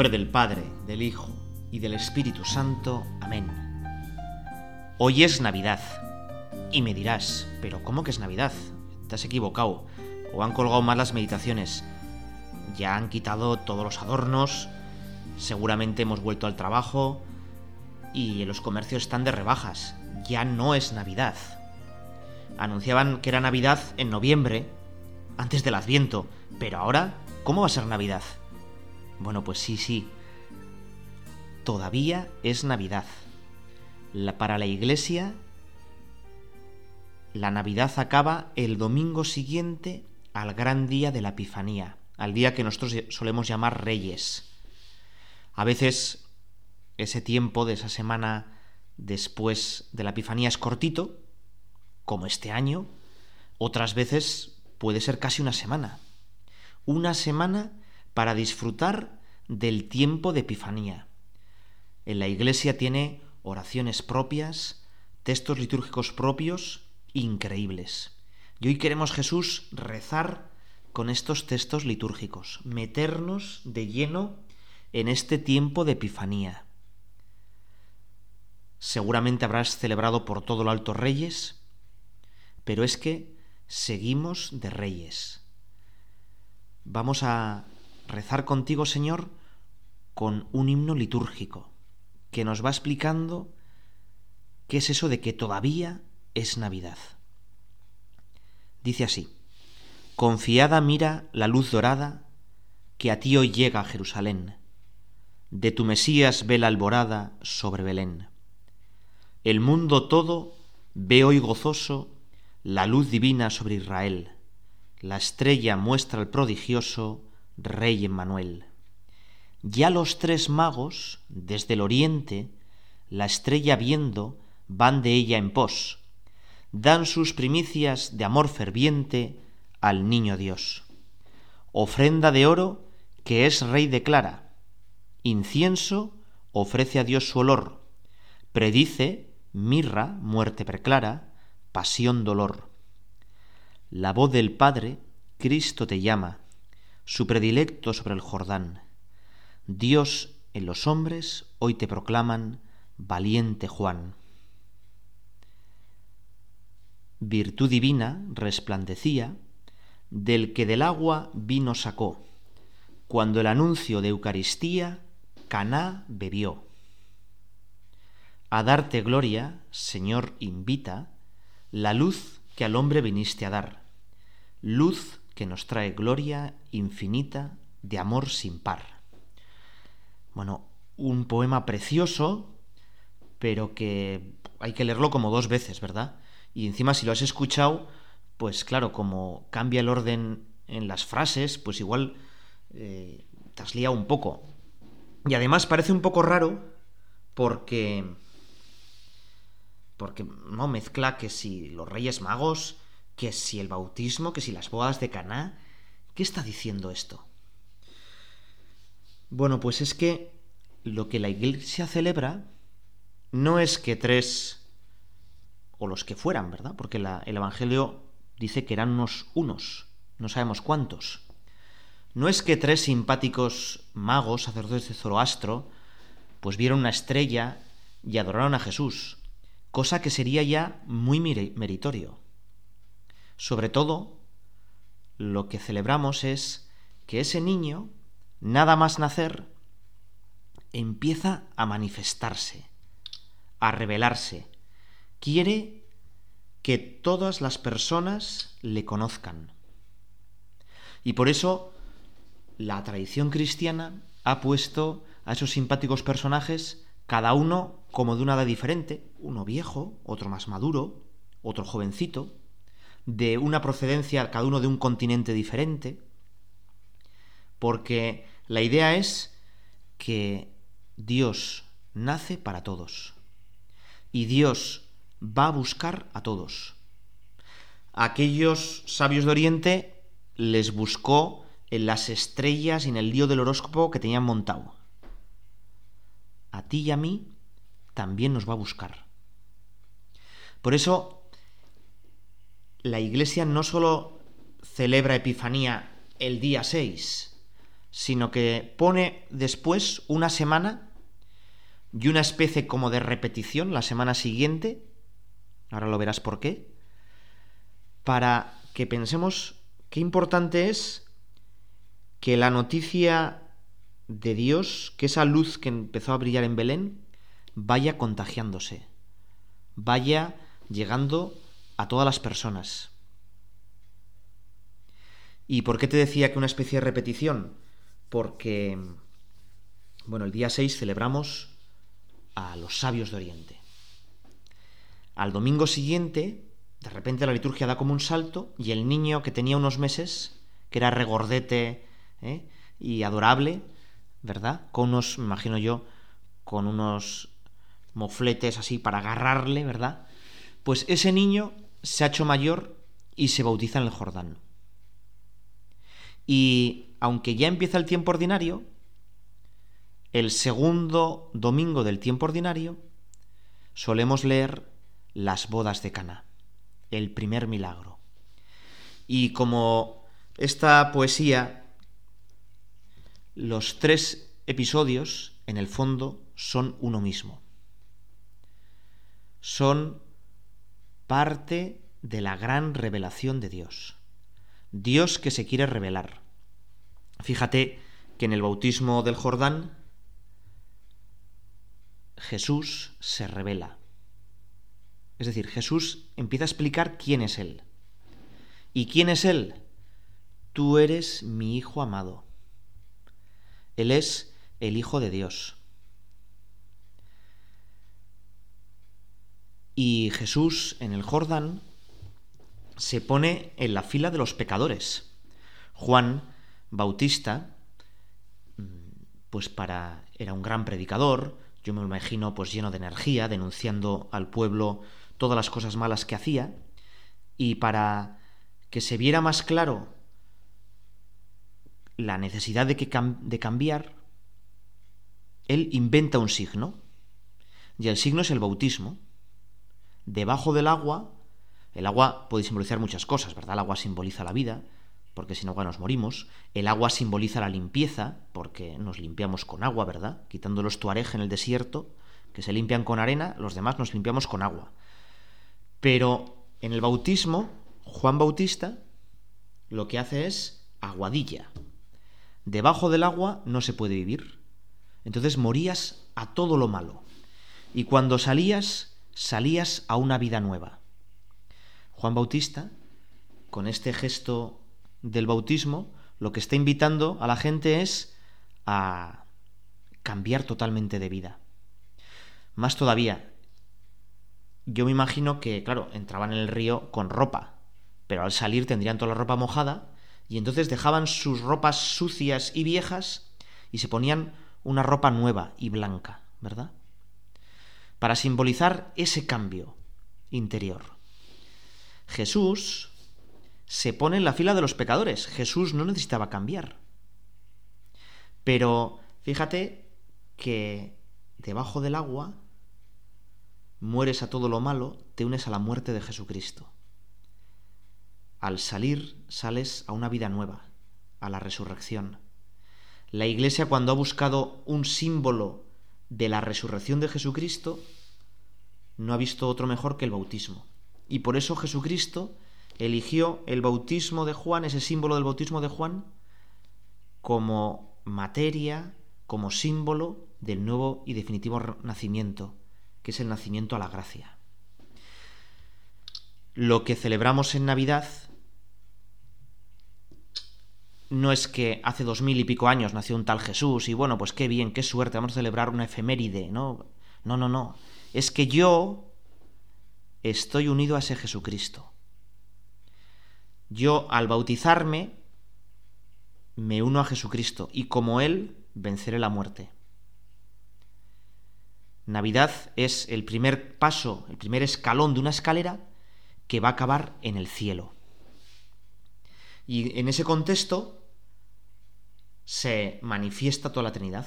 nombre del Padre, del Hijo y del Espíritu Santo. Amén. Hoy es Navidad. Y me dirás, pero ¿cómo que es Navidad? Te has equivocado. O han colgado mal las meditaciones. Ya han quitado todos los adornos. Seguramente hemos vuelto al trabajo. Y los comercios están de rebajas. Ya no es Navidad. Anunciaban que era Navidad en noviembre, antes del Adviento. Pero ahora, ¿cómo va a ser Navidad? Bueno, pues sí, sí. Todavía es Navidad. para la Iglesia, la Navidad acaba el domingo siguiente al gran día de la Epifanía, al día que nosotros solemos llamar Reyes. A veces ese tiempo de esa semana después de la Epifanía es cortito, como este año, otras veces puede ser casi una semana. Una semana para disfrutar del tiempo de Epifanía. En la Iglesia tiene oraciones propias, textos litúrgicos propios increíbles. Y hoy queremos Jesús rezar con estos textos litúrgicos, meternos de lleno en este tiempo de Epifanía. Seguramente habrás celebrado por todo lo alto reyes, pero es que seguimos de reyes. Vamos a rezar contigo, Señor, con un himno litúrgico que nos va explicando qué es eso de que todavía es Navidad. Dice así, Confiada mira la luz dorada que a ti hoy llega a Jerusalén. De tu Mesías ve la alborada sobre Belén. El mundo todo ve hoy gozoso la luz divina sobre Israel. La estrella muestra el prodigioso Rey Emmanuel. Ya los tres magos, desde el oriente, la estrella viendo, van de ella en pos, dan sus primicias de amor ferviente al niño Dios. Ofrenda de oro, que es rey declara, incienso ofrece a Dios su olor, predice, mirra, muerte preclara, pasión dolor. La voz del Padre, Cristo te llama, su predilecto sobre el Jordán. Dios en los hombres hoy te proclaman valiente Juan. Virtud divina resplandecía del que del agua vino sacó, cuando el anuncio de Eucaristía Caná bebió. A darte gloria, Señor, invita la luz que al hombre viniste a dar, luz que nos trae gloria infinita de amor sin par. Bueno, un poema precioso, pero que hay que leerlo como dos veces, ¿verdad? Y encima si lo has escuchado, pues claro, como cambia el orden en las frases, pues igual eh, te has liado un poco. Y además parece un poco raro porque... Porque no mezcla que si los Reyes Magos que si el bautismo, que si las bodas de Caná. ¿Qué está diciendo esto? Bueno, pues es que lo que la Iglesia celebra no es que tres o los que fueran, ¿verdad? Porque el Evangelio dice que eran unos unos, no sabemos cuántos. No es que tres simpáticos magos, sacerdotes de Zoroastro, pues vieron una estrella y adoraron a Jesús, cosa que sería ya muy meritorio. Sobre todo, lo que celebramos es que ese niño, nada más nacer, empieza a manifestarse, a revelarse. Quiere que todas las personas le conozcan. Y por eso la tradición cristiana ha puesto a esos simpáticos personajes cada uno como de una edad diferente, uno viejo, otro más maduro, otro jovencito, de una procedencia, cada uno de un continente diferente, porque la idea es que Dios nace para todos y Dios va a buscar a todos. aquellos sabios de Oriente les buscó en las estrellas y en el lío del horóscopo que tenían montado. A ti y a mí también nos va a buscar. Por eso la Iglesia no solo celebra Epifanía el día 6, sino que pone después una semana y una especie como de repetición la semana siguiente, ahora lo verás por qué, para que pensemos qué importante es que la noticia de Dios, que esa luz que empezó a brillar en Belén, vaya contagiándose, vaya llegando a todas las personas. ¿Y por qué te decía que una especie de repetición? Porque, bueno, el día 6 celebramos a los sabios de Oriente. Al domingo siguiente, de repente la liturgia da como un salto y el niño que tenía unos meses, que era regordete ¿eh? y adorable, ¿verdad? Con unos, me imagino yo, con unos mofletes así para agarrarle, ¿verdad? Pues ese niño se ha hecho mayor y se bautiza en el Jordán. Y aunque ya empieza el tiempo ordinario, el segundo domingo del tiempo ordinario solemos leer las bodas de Cana, el primer milagro. Y como esta poesía, los tres episodios, en el fondo, son uno mismo. Son parte de la gran revelación de Dios. Dios que se quiere revelar. Fíjate que en el bautismo del Jordán Jesús se revela. Es decir, Jesús empieza a explicar quién es Él. ¿Y quién es Él? Tú eres mi Hijo amado. Él es el Hijo de Dios. Y Jesús en el Jordán se pone en la fila de los pecadores. Juan Bautista, mm, pues para era un gran predicador, yo me imagino pues lleno de energía, denunciando al pueblo todas las cosas malas que hacía, y para que se viera más claro la necesidad de, que de cambiar, él inventa un signo, y el signo es el bautismo. Debajo del agua, el agua puede simbolizar muchas cosas, ¿verdad? El agua simboliza la vida, porque sin agua nos morimos. El agua simboliza la limpieza, porque nos limpiamos con agua, ¿verdad? Quitando los tuareg en el desierto, que se limpian con arena, los demás nos limpiamos con agua. Pero en el bautismo, Juan Bautista lo que hace es aguadilla. Debajo del agua no se puede vivir. Entonces morías a todo lo malo. Y cuando salías, salías a una vida nueva. Juan Bautista, con este gesto del bautismo, lo que está invitando a la gente es a cambiar totalmente de vida. Más todavía, yo me imagino que, claro, entraban en el río con ropa, pero al salir tendrían toda la ropa mojada y entonces dejaban sus ropas sucias y viejas y se ponían una ropa nueva y blanca, ¿verdad? Para simbolizar ese cambio interior. Jesús se pone en la fila de los pecadores. Jesús no necesitaba cambiar. Pero fíjate que debajo del agua mueres a todo lo malo, te unes a la muerte de Jesucristo. Al salir sales a una vida nueva, a la resurrección. La Iglesia cuando ha buscado un símbolo de la resurrección de Jesucristo, no ha visto otro mejor que el bautismo. Y por eso Jesucristo eligió el bautismo de Juan, ese símbolo del bautismo de Juan, como materia, como símbolo del nuevo y definitivo nacimiento, que es el nacimiento a la gracia. Lo que celebramos en Navidad no es que hace dos mil y pico años nació un tal Jesús y bueno, pues qué bien, qué suerte, vamos a celebrar una efeméride, ¿no? No, no, no. Es que yo estoy unido a ese Jesucristo. Yo al bautizarme me uno a Jesucristo y como Él venceré la muerte. Navidad es el primer paso, el primer escalón de una escalera que va a acabar en el cielo. Y en ese contexto se manifiesta toda la Trinidad.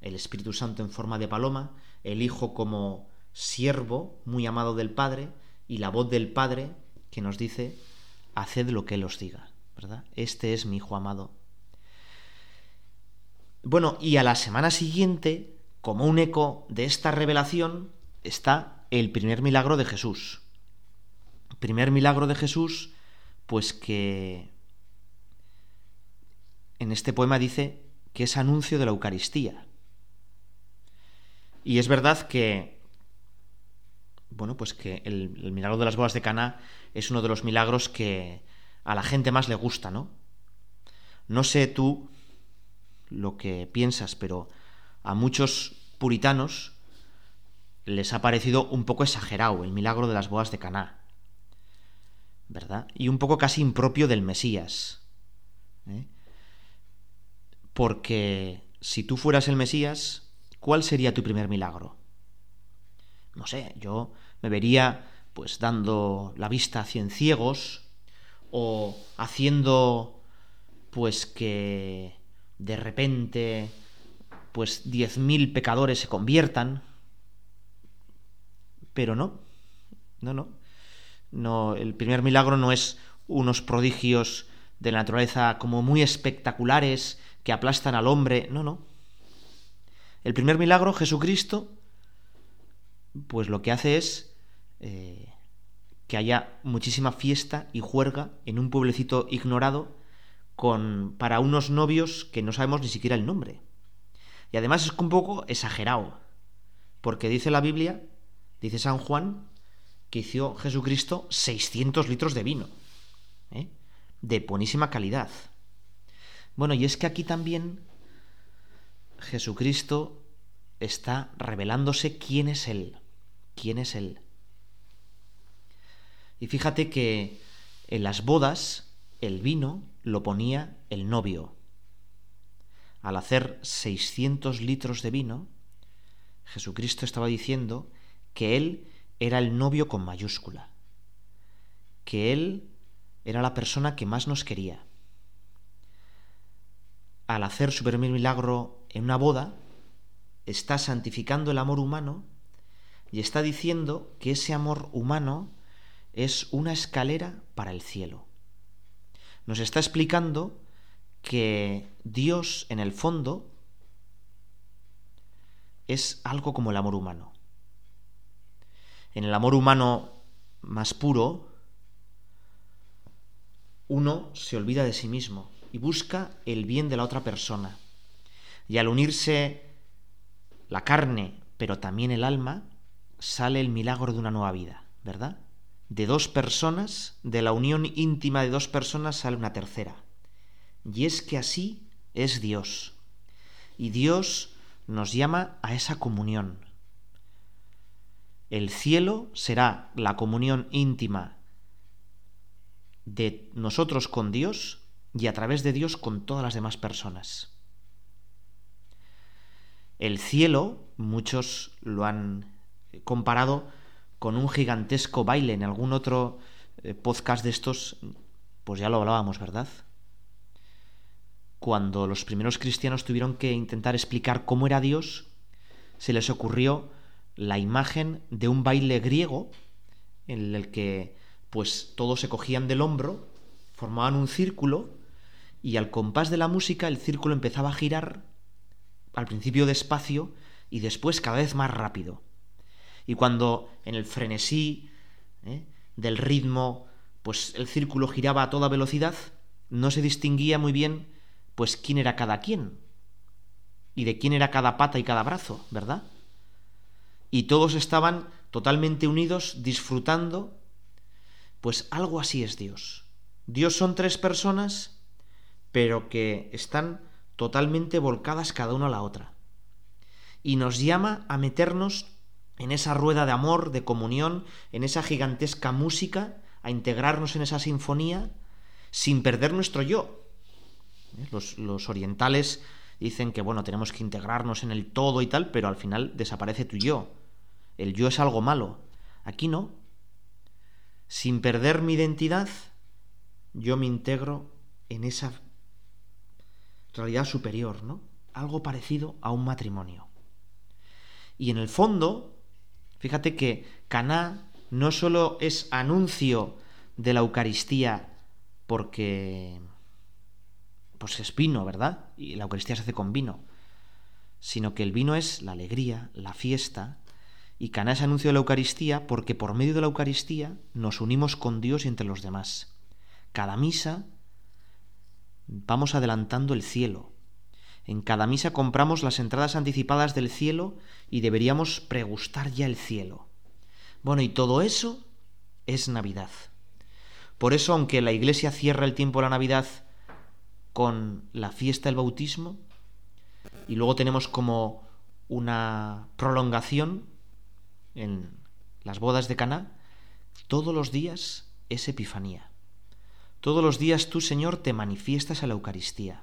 El Espíritu Santo en forma de paloma, el Hijo como siervo muy amado del Padre y la voz del Padre que nos dice haced lo que Él os diga, ¿verdad? Este es mi Hijo amado. Bueno, y a la semana siguiente, como un eco de esta revelación, está el primer milagro de Jesús. Primer milagro de Jesús, pues que en este poema dice que es anuncio de la Eucaristía. Y es verdad que, bueno, pues que el, milagro de las bodas de Cana es uno de los milagros que a la gente más le gusta, ¿no? No sé tú lo que piensas, pero a muchos puritanos les ha parecido un poco exagerado el milagro de las bodas de Caná, ¿verdad? Y un poco casi impropio del Mesías. ¿eh? Porque si tú fueras el Mesías, ¿cuál sería tu primer milagro? No sé, yo me vería pues dando la vista a cien ciegos o haciendo pues que de repente pues diez mil pecadores se conviertan. Pero no, no, no. No, el primer milagro no es unos prodigios de la naturaleza como muy espectaculares que aplastan al hombre. No, no. El primer milagro, Jesucristo, pues lo que hace es eh, que haya muchísima fiesta y juerga en un pueblecito ignorado con, para unos novios que no sabemos ni siquiera el nombre. Y además es un poco exagerado, porque dice la Biblia, dice San Juan, que hizo Jesucristo 600 litros de vino, ¿eh? de buenísima calidad. Bueno, y es que aquí también Jesucristo está revelándose quién es Él, quién es Él. Y fíjate que en las bodas el vino lo ponía el novio. Al hacer 600 litros de vino, Jesucristo estaba diciendo que Él era el novio con mayúscula, que Él era la persona que más nos quería. Al hacer su primer milagro en una boda, está santificando el amor humano y está diciendo que ese amor humano es una escalera para el cielo nos está explicando que Dios, en el fondo, es algo como el amor humano. En el amor humano más puro, uno se olvida de sí mismo y busca el bien de la otra persona. Y al unirse la carne, pero también el alma, sale el milagro de una nueva vida, ¿verdad? de dos personas, de la unión íntima de dos personas sale una tercera. Y es que así es Dios. Y Dios nos llama a esa comunión. El cielo será la comunión íntima de nosotros con Dios y a través de Dios con todas las demás personas. El cielo, muchos lo han comparado con un gigantesco baile en algún otro eh, podcast de estos, pues ya lo hablábamos, ¿verdad? Cuando los primeros cristianos tuvieron que intentar explicar cómo era Dios, se les ocurrió la imagen de un baile griego en el que pues todos se cogían del hombro, formaban un círculo y al compás de la música el círculo empezaba a girar, al principio despacio y después cada vez más rápido. Y cuando en el frenesí ¿eh? del ritmo, pues el círculo giraba a toda velocidad, no se distinguía muy bien, pues quién era cada quien y de quién era cada pata y cada brazo, ¿verdad? Y todos estaban totalmente unidos, disfrutando, pues algo así es Dios. Dios son tres personas, pero que están totalmente volcadas cada una a la otra. Y nos llama a meternos en esa rueda de amor, de comunión, en esa gigantesca música, a integrarnos en esa sinfonía sin perder nuestro yo. ¿Eh? Los, orientales dicen que, bueno, tenemos que integrarnos en el todo y tal, pero al final desaparece tu yo. El yo es algo malo. Aquí no. Sin perder mi identidad, yo me integro en esa realidad superior, ¿no? Algo parecido a un matrimonio. Y en el fondo, Fíjate que Caná no solo es anuncio de la Eucaristía porque pues es vino, ¿verdad? Y la Eucaristía se hace con vino, sino que el vino es la alegría, la fiesta, y Caná es anuncio de la Eucaristía porque por medio de la Eucaristía nos unimos con Dios y entre los demás. Cada misa vamos adelantando el cielo. En cada misa compramos las entradas anticipadas del cielo y deberíamos pregustar ya el cielo. Bueno, y todo eso es Navidad. Por eso, aunque la Iglesia cierra el tiempo de la Navidad con la fiesta del bautismo, y luego tenemos como una prolongación en las bodas de Caná, todos los días es Epifanía. Todos los días tú, Señor, te manifiestas a la Eucaristía.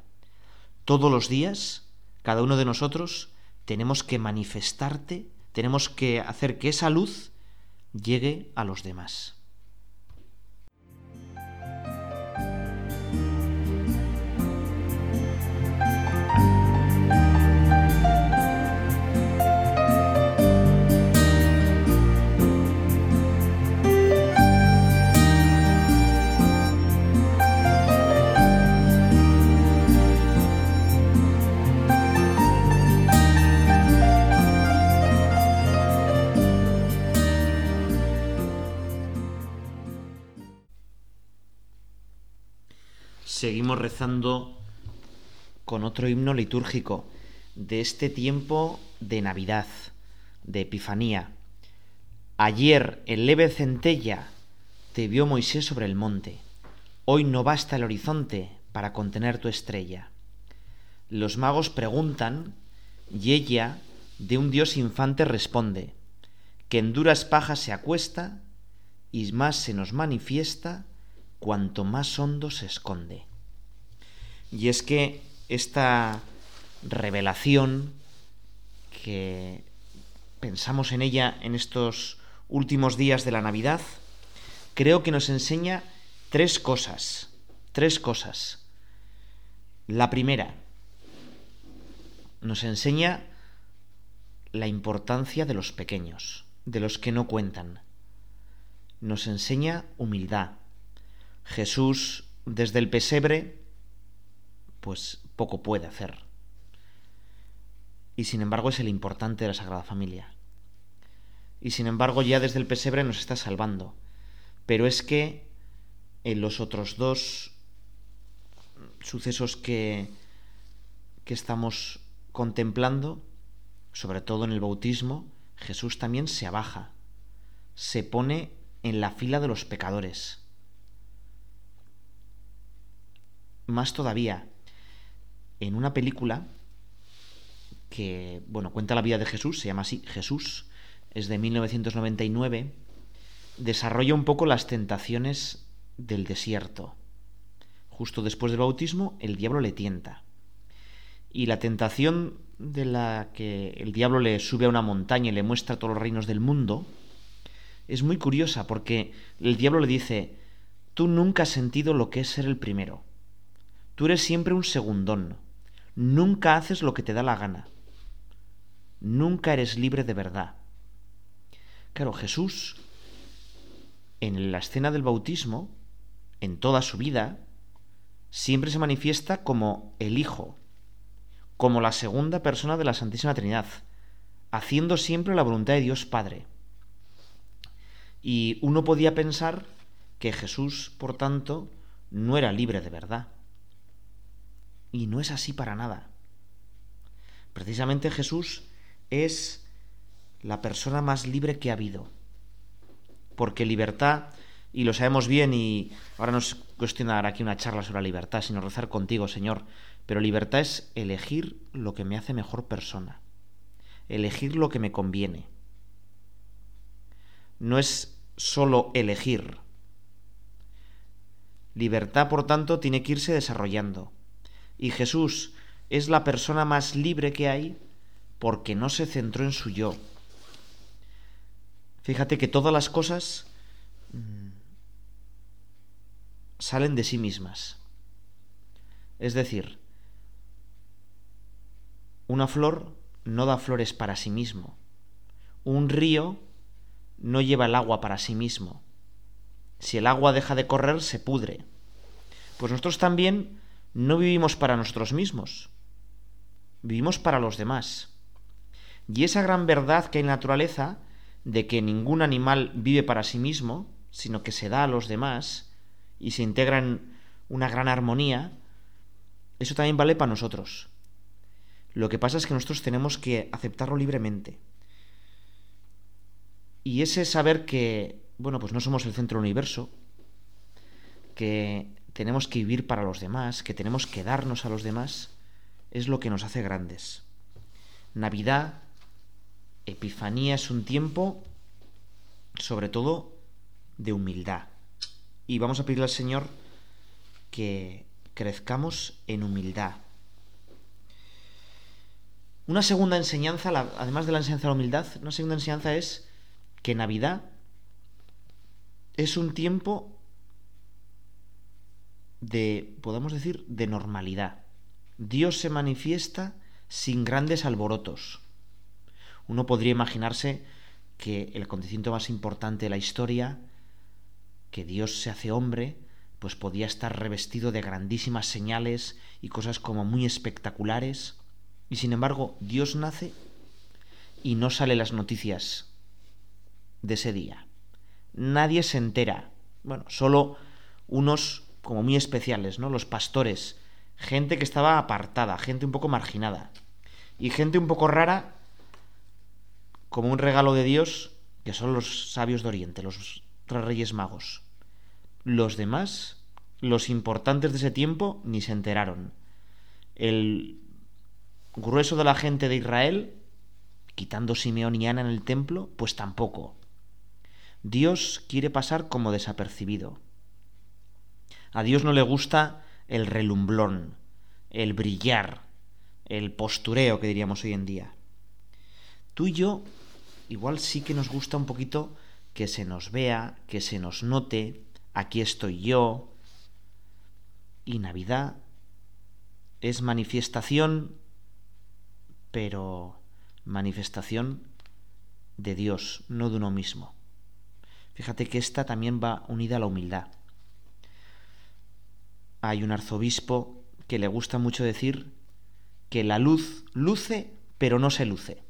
Todos los días, cada uno de nosotros, tenemos que manifestarte, tenemos que hacer que esa luz llegue a los demás. Seguimos rezando con otro himno litúrgico de este tiempo de Navidad, de Epifanía. Ayer en leve centella te vio Moisés sobre el monte. Hoy no basta el horizonte para contener tu estrella. Los magos preguntan y ella de un dios infante responde, que en duras pajas se acuesta y más se nos manifiesta cuanto más hondo se esconde. Y es que esta revelación que pensamos en ella en estos últimos días de la Navidad, creo que nos enseña tres cosas. Tres cosas. La primera, nos enseña la importancia de los pequeños, de los que no cuentan. Nos enseña humildad. Jesús, desde el pesebre, pues poco puede hacer. Y sin embargo es el importante de la Sagrada Familia. Y sin embargo ya desde el pesebre nos está salvando. Pero es que en los otros dos sucesos que, que estamos contemplando, sobre todo en el bautismo, Jesús también se abaja, se pone en la fila de los pecadores. Más todavía, en una película que, bueno, cuenta la vida de Jesús, se llama así, Jesús, es de 1999, desarrolla un poco las tentaciones del desierto. Justo después del bautismo, el diablo le tienta. Y la tentación de la que el diablo le sube a una montaña y le muestra todos los reinos del mundo, es muy curiosa porque el diablo le dice, tú nunca has sentido lo que es ser el primero. Tú eres siempre un segundón. Nunca haces lo que te da la gana. Nunca eres libre de verdad. Claro, Jesús, en la escena del bautismo, en toda su vida, siempre se manifiesta como el Hijo, como la segunda persona de la Santísima Trinidad, haciendo siempre la voluntad de Dios Padre. Y uno podía pensar que Jesús, por tanto, no era libre de verdad. Y no es así para nada. Precisamente Jesús es la persona más libre que ha habido. Porque libertad, y lo sabemos bien, y ahora no es dar aquí una charla sobre la libertad, sino rezar contigo, Señor, pero libertad es elegir lo que me hace mejor persona, elegir lo que me conviene. No es solo elegir. Libertad, por tanto, tiene que irse desarrollando y Jesús es la persona más libre que hay porque no se centró en su yo. Fíjate que todas las cosas mm, salen de sí mismas. Es decir, una flor no da flores para sí mismo. Un río no lleva el agua para sí mismo. Si el agua deja de correr, se pudre. Pues nosotros también no vivimos para nosotros mismos. vivimos para los demás. Y esa gran verdad que hay en la naturaleza, de que ningún animal vive para sí mismo, sino que se da a los demás y se integra en una gran armonía, eso también vale para nosotros. Lo que pasa es que nosotros tenemos que aceptarlo libremente. Y ese saber que, bueno, pues no somos el centro del universo, que tenemos que vivir para los demás, que tenemos que darnos a los demás, es lo que nos hace grandes. Navidad, Epifanía es un tiempo, sobre todo, de humildad. Y vamos a pedirle al Señor que crezcamos en humildad. Una segunda enseñanza, además de la enseñanza de la humildad, una segunda enseñanza es que Navidad es un tiempo de, podemos decir, de normalidad. Dios se manifiesta sin grandes alborotos. Uno podría imaginarse que el acontecimiento más importante de la historia, que Dios se hace hombre, pues podía estar revestido de grandísimas señales y cosas como muy espectaculares, y sin embargo Dios nace y no sale las noticias de ese día. Nadie se entera. Bueno, solo unos como muy especiales, ¿no? Los pastores, gente que estaba apartada, gente un poco marginada y gente un poco rara como un regalo de Dios, que son los sabios de Oriente, los tres reyes magos. Los demás, los importantes de ese tiempo, ni se enteraron. El grueso de la gente de Israel, quitando Simeón y Ana en el templo, pues tampoco. Dios quiere pasar como desapercibido. A Dios no le gusta el relumblón, el brillar, el postureo que diríamos hoy en día. Tú y yo igual sí que nos gusta un poquito que se nos vea, que se nos note, aquí estoy yo. Y Navidad es manifestación, pero manifestación de Dios, no de uno mismo. Fíjate que esta también va unida a la humildad. Hay un arzobispo que le gusta mucho decir que la luz luce, pero no se luce.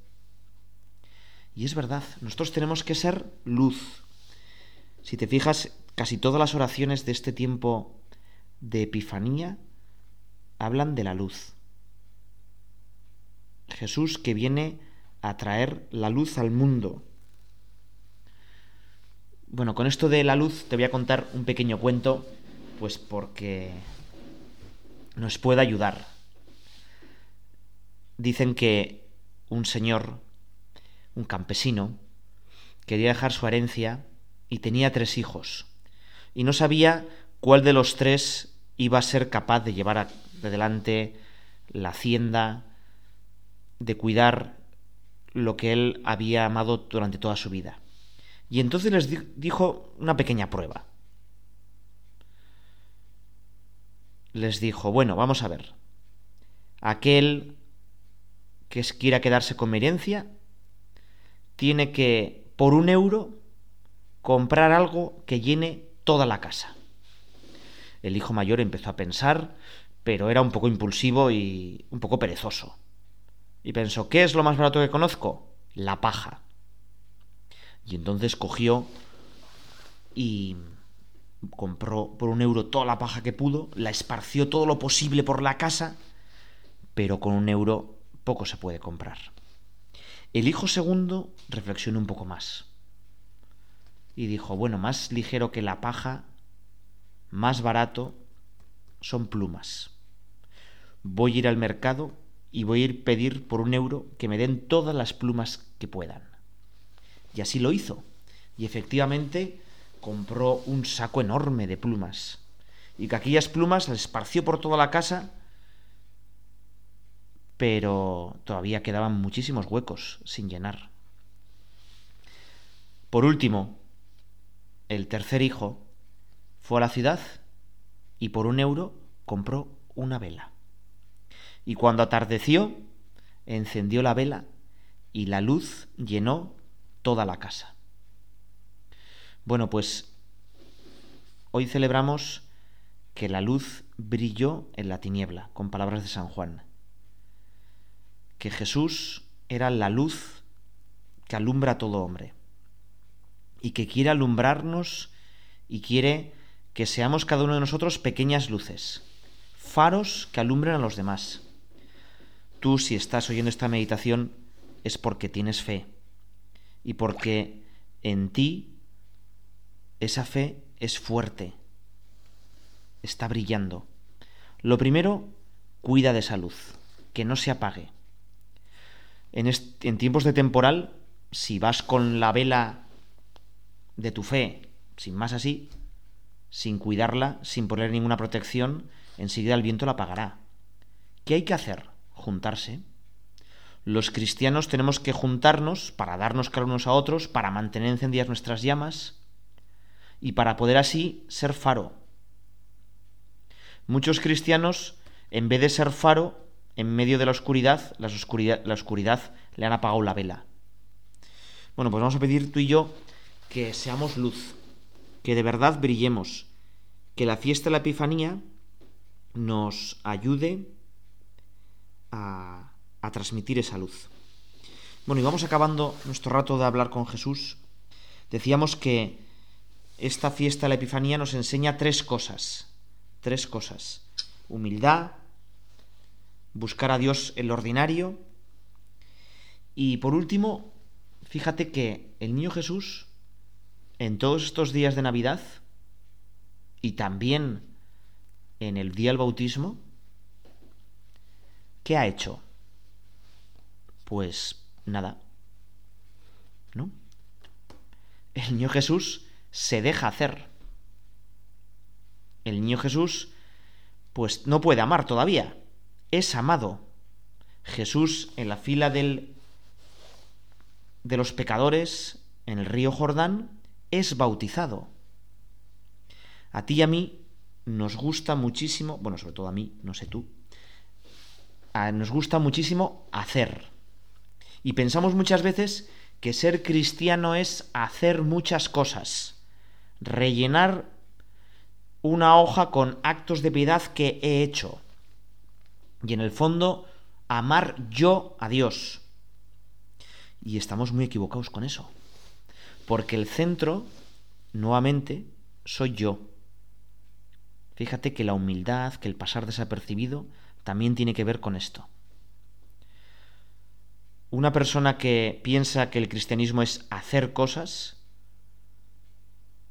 Y es verdad, nosotros tenemos que ser luz. Si te fijas, casi todas las oraciones de este tiempo de Epifanía hablan de la luz. Jesús que viene a traer la luz al mundo. Bueno, con esto de la luz te voy a contar un pequeño cuento, pues porque nos puede ayudar. Dicen que un señor un campesino, quería dejar su herencia y tenía tres hijos, y no sabía cuál de los tres iba a ser capaz de llevar adelante la hacienda, de cuidar lo que él había amado durante toda su vida. Y entonces les dijo una pequeña prueba. Les dijo, bueno, vamos a ver. Aquel que quiera quedarse con mi herencia, tiene que, por un euro, comprar algo que llene toda la casa. El hijo mayor empezó a pensar, pero era un poco impulsivo y un poco perezoso. Y pensó, ¿qué es lo más barato que conozco? La paja. Y entonces cogió y compró por un euro toda la paja que pudo, la esparció todo lo posible por la casa, pero con un euro poco se puede comprar. El hijo segundo reflexionó un poco más y dijo, bueno, más ligero que la paja, más barato, son plumas. Voy a ir al mercado y voy a ir pedir por un euro que me den todas las plumas que puedan. Y así lo hizo. Y efectivamente compró un saco enorme de plumas. Y que aquellas plumas las esparció por toda la casa pero todavía quedaban muchísimos huecos sin llenar. Por último, el tercer hijo fue a la ciudad y por un euro compró una vela. Y cuando atardeció, encendió la vela y la luz llenó toda la casa. Bueno, pues hoy celebramos que la luz brilló en la tiniebla, con palabras de San Juan. que Jesús era la luz que alumbra a todo hombre y que quiere alumbrarnos y quiere que seamos cada uno de nosotros pequeñas luces, faros que alumbren a los demás. Tú si estás oyendo esta meditación es porque tienes fe y porque en ti esa fe es fuerte, está brillando. Lo primero, cuida de esa luz, que no se apague. En, tiempos de temporal, si vas con la vela de tu fe, sin más así, sin cuidarla, sin poner ninguna protección, enseguida el viento la apagará. ¿Qué hay que hacer? Juntarse. Los cristianos tenemos que juntarnos para darnos cara unos a otros, para mantener encendidas nuestras llamas y para poder así ser faro. Muchos cristianos, en vez de ser faro, en medio de la oscuridad, la oscuridad, la oscuridad le han apagado la vela. Bueno, pues vamos a pedir tú y yo que seamos luz, que de verdad brillemos, que la fiesta de la Epifanía nos ayude a, a transmitir esa luz. Bueno, y vamos acabando nuestro rato de hablar con Jesús. Decíamos que esta fiesta de la Epifanía nos enseña tres cosas. Tres cosas. Humildad, buscar a Dios en lo ordinario y por último, fíjate que el niño Jesús en todos estos días de Navidad y también en el día del bautismo, ¿qué ha hecho? Pues nada, ¿no? El niño Jesús se deja hacer. El niño Jesús, pues no puede amar todavía, es amado. Jesús en la fila del, de los pecadores en el río Jordán es bautizado. A ti y a mí nos gusta muchísimo, bueno, sobre todo a mí, no sé tú, nos gusta muchísimo hacer. Y pensamos muchas veces que ser cristiano es hacer muchas cosas, rellenar una hoja con actos de piedad que he hecho. Y en el fondo, amar yo a Dios. Y estamos muy equivocados con eso. Porque el centro, nuevamente, soy yo. Fíjate que la humildad, que el pasar desapercibido, también tiene que ver con esto. Una persona que piensa que el cristianismo es hacer cosas,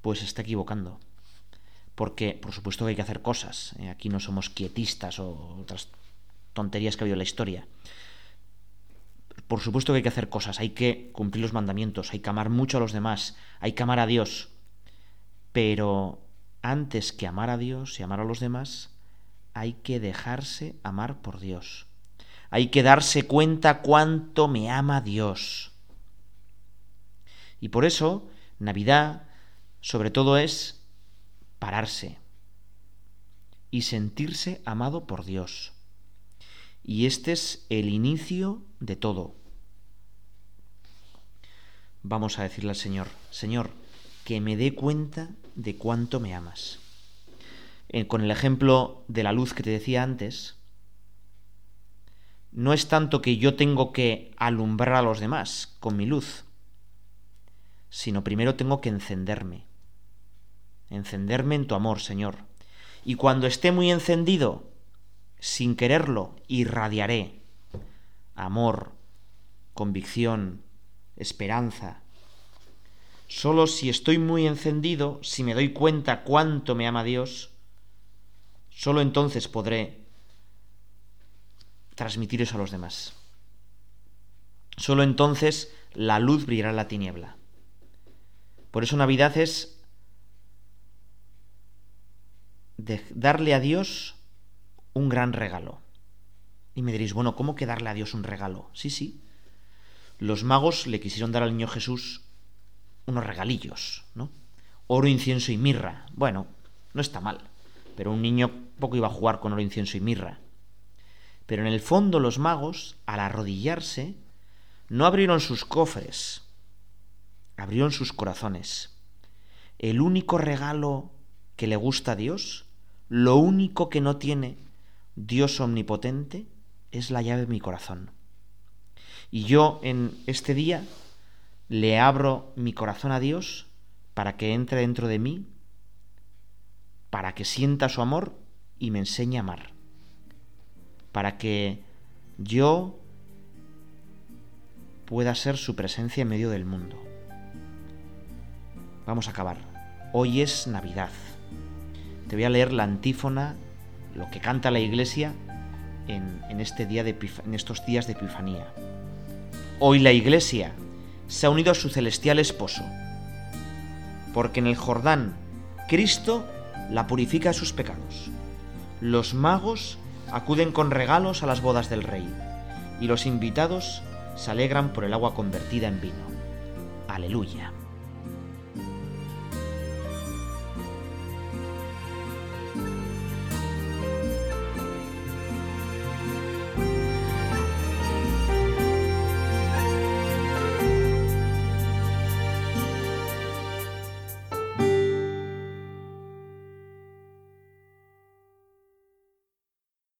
pues está equivocando. Porque, por supuesto, que hay que hacer cosas. ¿eh? Aquí no somos quietistas o otras tonterías que ha habido en la historia. Por supuesto que hay que hacer cosas, hay que cumplir los mandamientos, hay que amar mucho a los demás, hay que amar a Dios. Pero antes que amar a Dios y amar a los demás, hay que dejarse amar por Dios. Hay que darse cuenta cuánto me ama Dios. Y por eso, Navidad, sobre todo, es pararse y sentirse amado por Dios. Y este es el inicio de todo. Vamos a decirle al Señor, Señor, que me dé cuenta de cuánto me amas. Eh, con el ejemplo de la luz que te decía antes, no es tanto que yo tengo que alumbrar a los demás con mi luz, sino primero tengo que encenderme. Encenderme en tu amor, Señor. Y cuando esté muy encendido, sin quererlo, irradiaré amor, convicción, esperanza. Solo si estoy muy encendido, si me doy cuenta cuánto me ama Dios, solo entonces podré transmitir eso a los demás. Solo entonces la luz brillará en la tiniebla. Por eso Navidad es darle a Dios un gran regalo. Y me diréis, bueno, ¿cómo que darle a Dios un regalo? Sí, sí, los magos le quisieron dar al niño Jesús unos regalillos, ¿no? Oro, incienso y mirra. Bueno, no está mal, pero un niño poco iba a jugar con oro, incienso y mirra. Pero en el fondo los magos, al arrodillarse, no abrieron sus cofres, abrieron sus corazones. El único regalo que le gusta a Dios, lo único que no tiene Dios omnipotente, es la llave de mi corazón. Y yo en este día le abro mi corazón a Dios para que entre dentro de mí, para que sienta su amor y me enseñe a amar, para que yo pueda ser su presencia en medio del mundo. Vamos a acabar. Hoy es Navidad. Te voy a leer la antífona, lo que canta la iglesia en, este día de, en estos días de Epifanía. Hoy la iglesia se ha unido a su celestial esposo, porque en el Jordán Cristo la purifica de sus pecados. Los magos acuden con regalos a las bodas del rey, y los invitados se alegran por el agua convertida en vino. Aleluya.